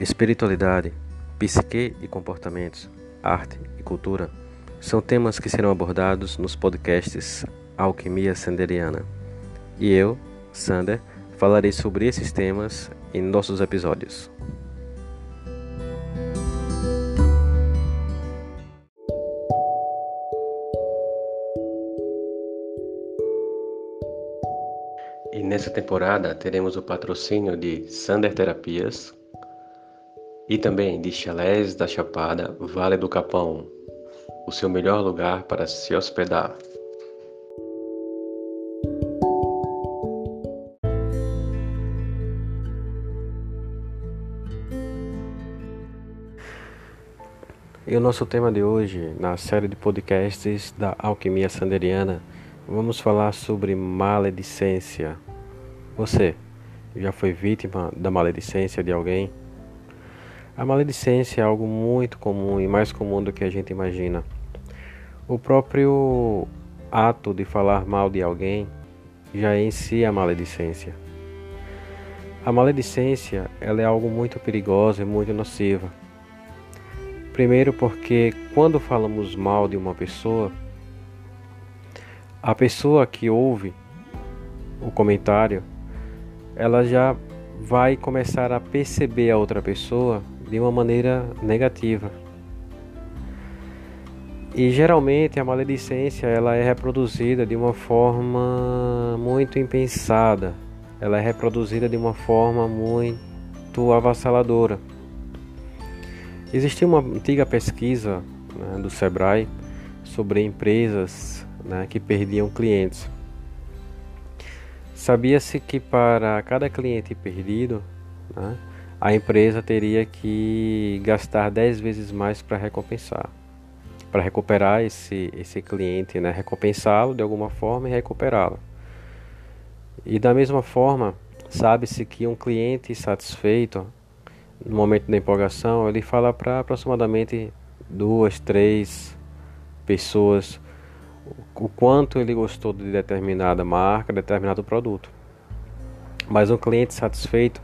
Espiritualidade, psique e comportamentos, arte e cultura são temas que serão abordados nos podcasts Alquimia Sanderiana. E eu, Sander, falarei sobre esses temas em nossos episódios. E nessa temporada teremos o patrocínio de Sander Terapias, e também de Chalés da Chapada, Vale do Capão, o seu melhor lugar para se hospedar. E o nosso tema de hoje, na série de podcasts da Alquimia Sanderiana, vamos falar sobre maledicência. Você já foi vítima da maledicência de alguém? A maledicência é algo muito comum e mais comum do que a gente imagina. O próprio ato de falar mal de alguém já é em si a maledicência. A maledicência ela é algo muito perigoso e muito nociva. Primeiro porque quando falamos mal de uma pessoa, a pessoa que ouve o comentário, ela já vai começar a perceber a outra pessoa de uma maneira negativa. E geralmente a maledicência ela é reproduzida de uma forma muito impensada. Ela é reproduzida de uma forma muito avassaladora. Existia uma antiga pesquisa né, do Sebrae sobre empresas né, que perdiam clientes. Sabia-se que para cada cliente perdido, né, a empresa teria que gastar 10 vezes mais para recompensar, para recuperar esse, esse cliente, né? recompensá-lo de alguma forma e recuperá-lo. E da mesma forma, sabe-se que um cliente satisfeito, no momento da empolgação, ele fala para aproximadamente duas, três pessoas o quanto ele gostou de determinada marca, determinado produto. Mas um cliente satisfeito,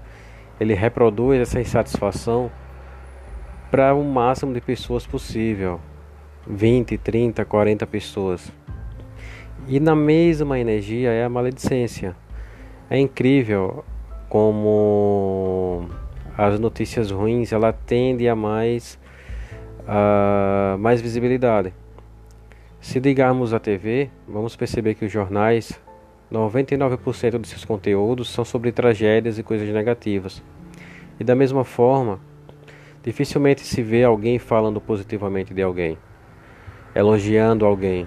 ele reproduz essa insatisfação para o máximo de pessoas possível 20, 30, 40 pessoas. E na mesma energia é a maledicência. É incrível como as notícias ruins ela tende a mais a mais visibilidade. Se ligarmos a TV, vamos perceber que os jornais 99% de seus conteúdos são sobre tragédias e coisas negativas. E da mesma forma, dificilmente se vê alguém falando positivamente de alguém, elogiando alguém.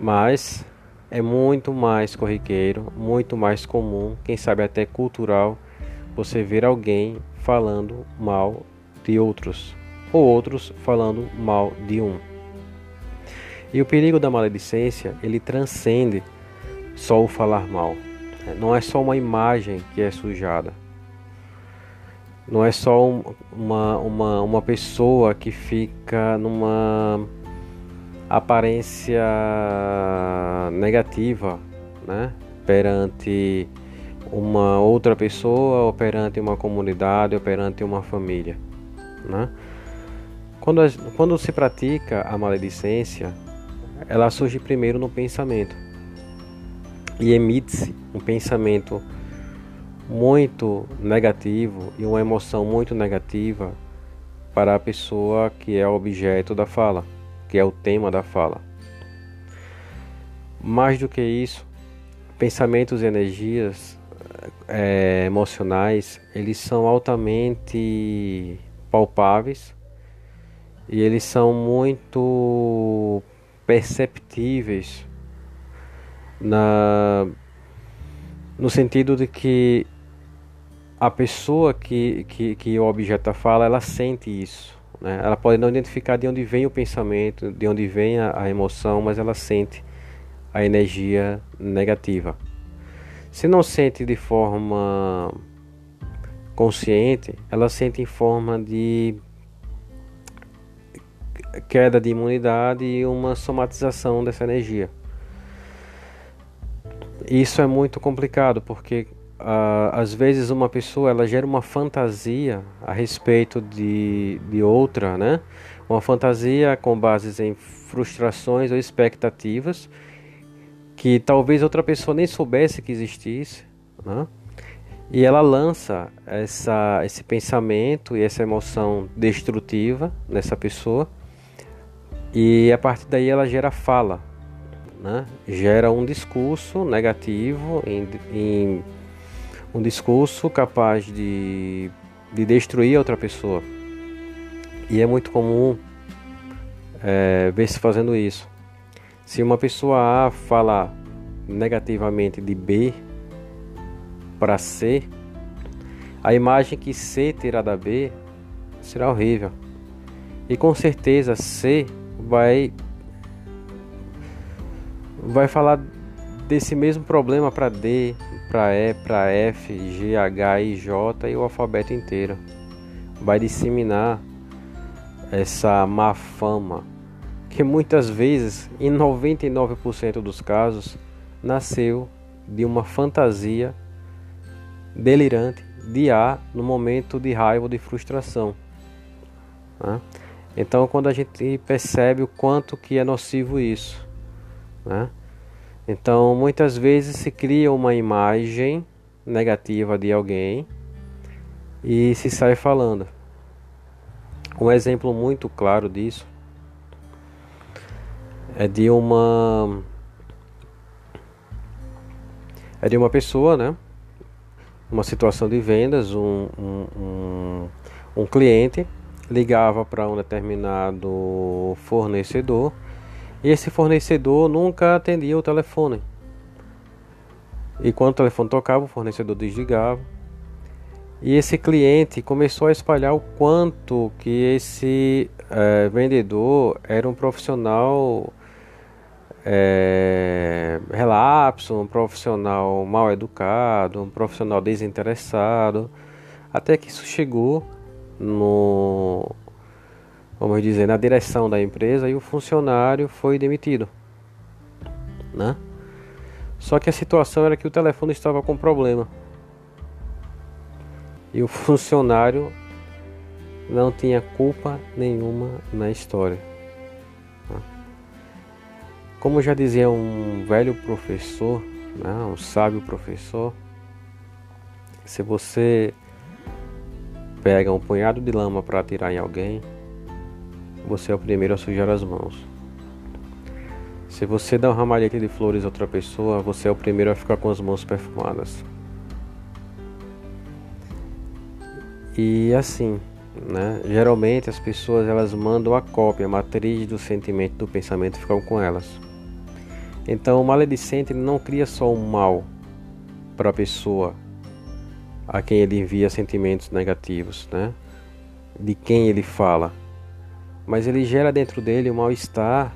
Mas é muito mais corriqueiro, muito mais comum, quem sabe até cultural, você ver alguém falando mal de outros, ou outros falando mal de um. E o perigo da maledicência, ele transcende só o falar mal. Não é só uma imagem que é sujada. Não é só um, uma, uma, uma pessoa que fica numa aparência negativa né? perante uma outra pessoa, ou perante uma comunidade, ou perante uma família. Né? Quando, quando se pratica a maledicência, ela surge primeiro no pensamento e emite-se um pensamento muito negativo e uma emoção muito negativa para a pessoa que é objeto da fala, que é o tema da fala. Mais do que isso, pensamentos e energias é, emocionais, eles são altamente palpáveis e eles são muito perceptíveis na no sentido de que a pessoa que, que, que o objeto fala, ela sente isso. Né? Ela pode não identificar de onde vem o pensamento, de onde vem a, a emoção, mas ela sente a energia negativa. Se não sente de forma consciente, ela sente em forma de queda de imunidade e uma somatização dessa energia. Isso é muito complicado porque uh, às vezes uma pessoa ela gera uma fantasia a respeito de, de outra, né? Uma fantasia com bases em frustrações ou expectativas que talvez outra pessoa nem soubesse que existisse, né? E ela lança essa, esse pensamento e essa emoção destrutiva nessa pessoa, e a partir daí ela gera fala, né? gera um discurso negativo, em, em um discurso capaz de, de destruir outra pessoa. E é muito comum é, ver-se fazendo isso. Se uma pessoa A fala negativamente de B, para C, a imagem que C terá da B será horrível. E com certeza C vai vai falar desse mesmo problema para D, para E, para F, G, H, I, J e o alfabeto inteiro. Vai disseminar essa má fama que muitas vezes, em 99% dos casos, nasceu de uma fantasia delirante de A no momento de raiva ou de frustração. Né? Então, quando a gente percebe o quanto que é nocivo isso, né? então muitas vezes se cria uma imagem negativa de alguém e se sai falando. Um exemplo muito claro disso é de uma é de uma pessoa, né? uma situação de vendas, um, um, um, um cliente ligava para um determinado fornecedor esse fornecedor nunca atendia o telefone. E quando o telefone tocava, o fornecedor desligava. E esse cliente começou a espalhar o quanto que esse é, vendedor era um profissional é, relapso, um profissional mal educado, um profissional desinteressado, até que isso chegou no, vamos dizer, na direção da empresa e o funcionário foi demitido, né? Só que a situação era que o telefone estava com problema e o funcionário não tinha culpa nenhuma na história. Como já dizia um velho professor, né, um sábio professor, se você pega um punhado de lama para atirar em alguém, você é o primeiro a sujar as mãos. Se você dá um ramalhete de flores a outra pessoa, você é o primeiro a ficar com as mãos perfumadas. E assim, né? Geralmente as pessoas elas mandam a cópia, a matriz do sentimento, do pensamento ficam com elas. Então, o maledicente não cria só um mal para a pessoa a quem ele envia sentimentos negativos, né? De quem ele fala, mas ele gera dentro dele um mal-estar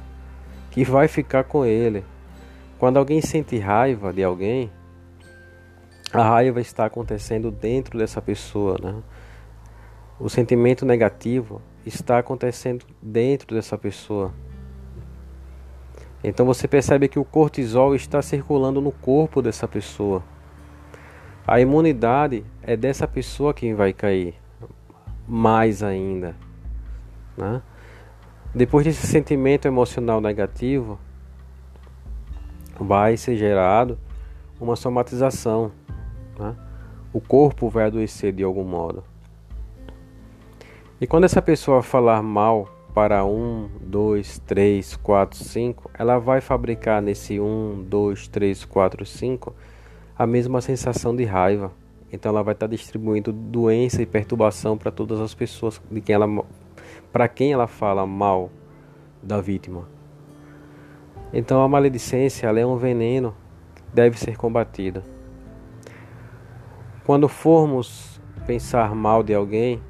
que vai ficar com ele. Quando alguém sente raiva de alguém, a raiva está acontecendo dentro dessa pessoa, né? O sentimento negativo está acontecendo dentro dessa pessoa. Então você percebe que o cortisol está circulando no corpo dessa pessoa. A imunidade é dessa pessoa quem vai cair, mais ainda. Né? Depois desse sentimento emocional negativo, vai ser gerado uma somatização. Né? O corpo vai adoecer de algum modo. E quando essa pessoa falar mal para 1, 2, 3, 4, 5, ela vai fabricar nesse 1, 2, 3, 4, 5 a mesma sensação de raiva. Então ela vai estar distribuindo doença e perturbação para todas as pessoas de quem ela para quem ela fala mal da vítima. Então a maledicência é um veneno que deve ser combatido. Quando formos pensar mal de alguém,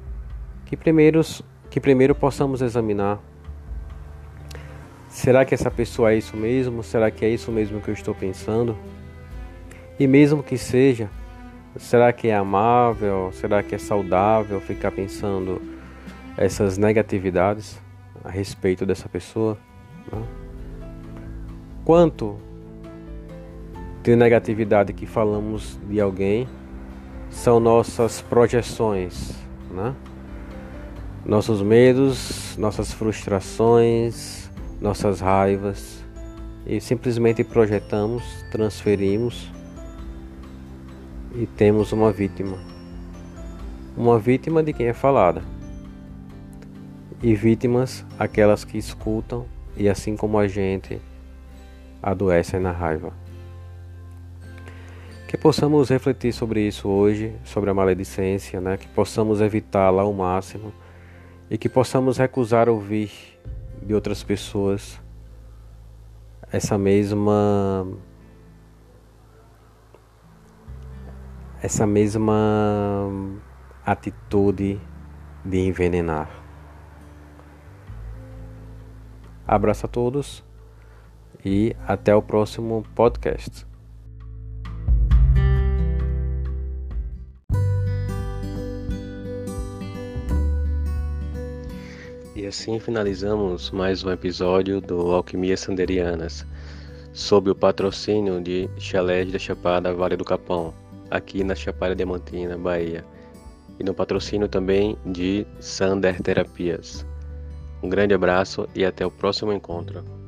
que primeiros que primeiro possamos examinar. Será que essa pessoa é isso mesmo? Será que é isso mesmo que eu estou pensando? E mesmo que seja, será que é amável? Será que é saudável ficar pensando essas negatividades a respeito dessa pessoa? Quanto de negatividade que falamos de alguém são nossas projeções, né? nossos medos, nossas frustrações, nossas raivas e simplesmente projetamos, transferimos e temos uma vítima. Uma vítima de quem é falada. E vítimas aquelas que escutam e assim como a gente adoecem na raiva. Que possamos refletir sobre isso hoje, sobre a maledicência, né? que possamos evitá-la ao máximo e que possamos recusar ouvir de outras pessoas essa mesma essa mesma atitude de envenenar. Abraço a todos e até o próximo podcast. E assim finalizamos mais um episódio do Alquimia Sanderianas, sob o patrocínio de Chalés da Chapada Vale do Capão, aqui na Chapada Diamantina, Bahia, e no patrocínio também de Sander Terapias. Um grande abraço e até o próximo encontro.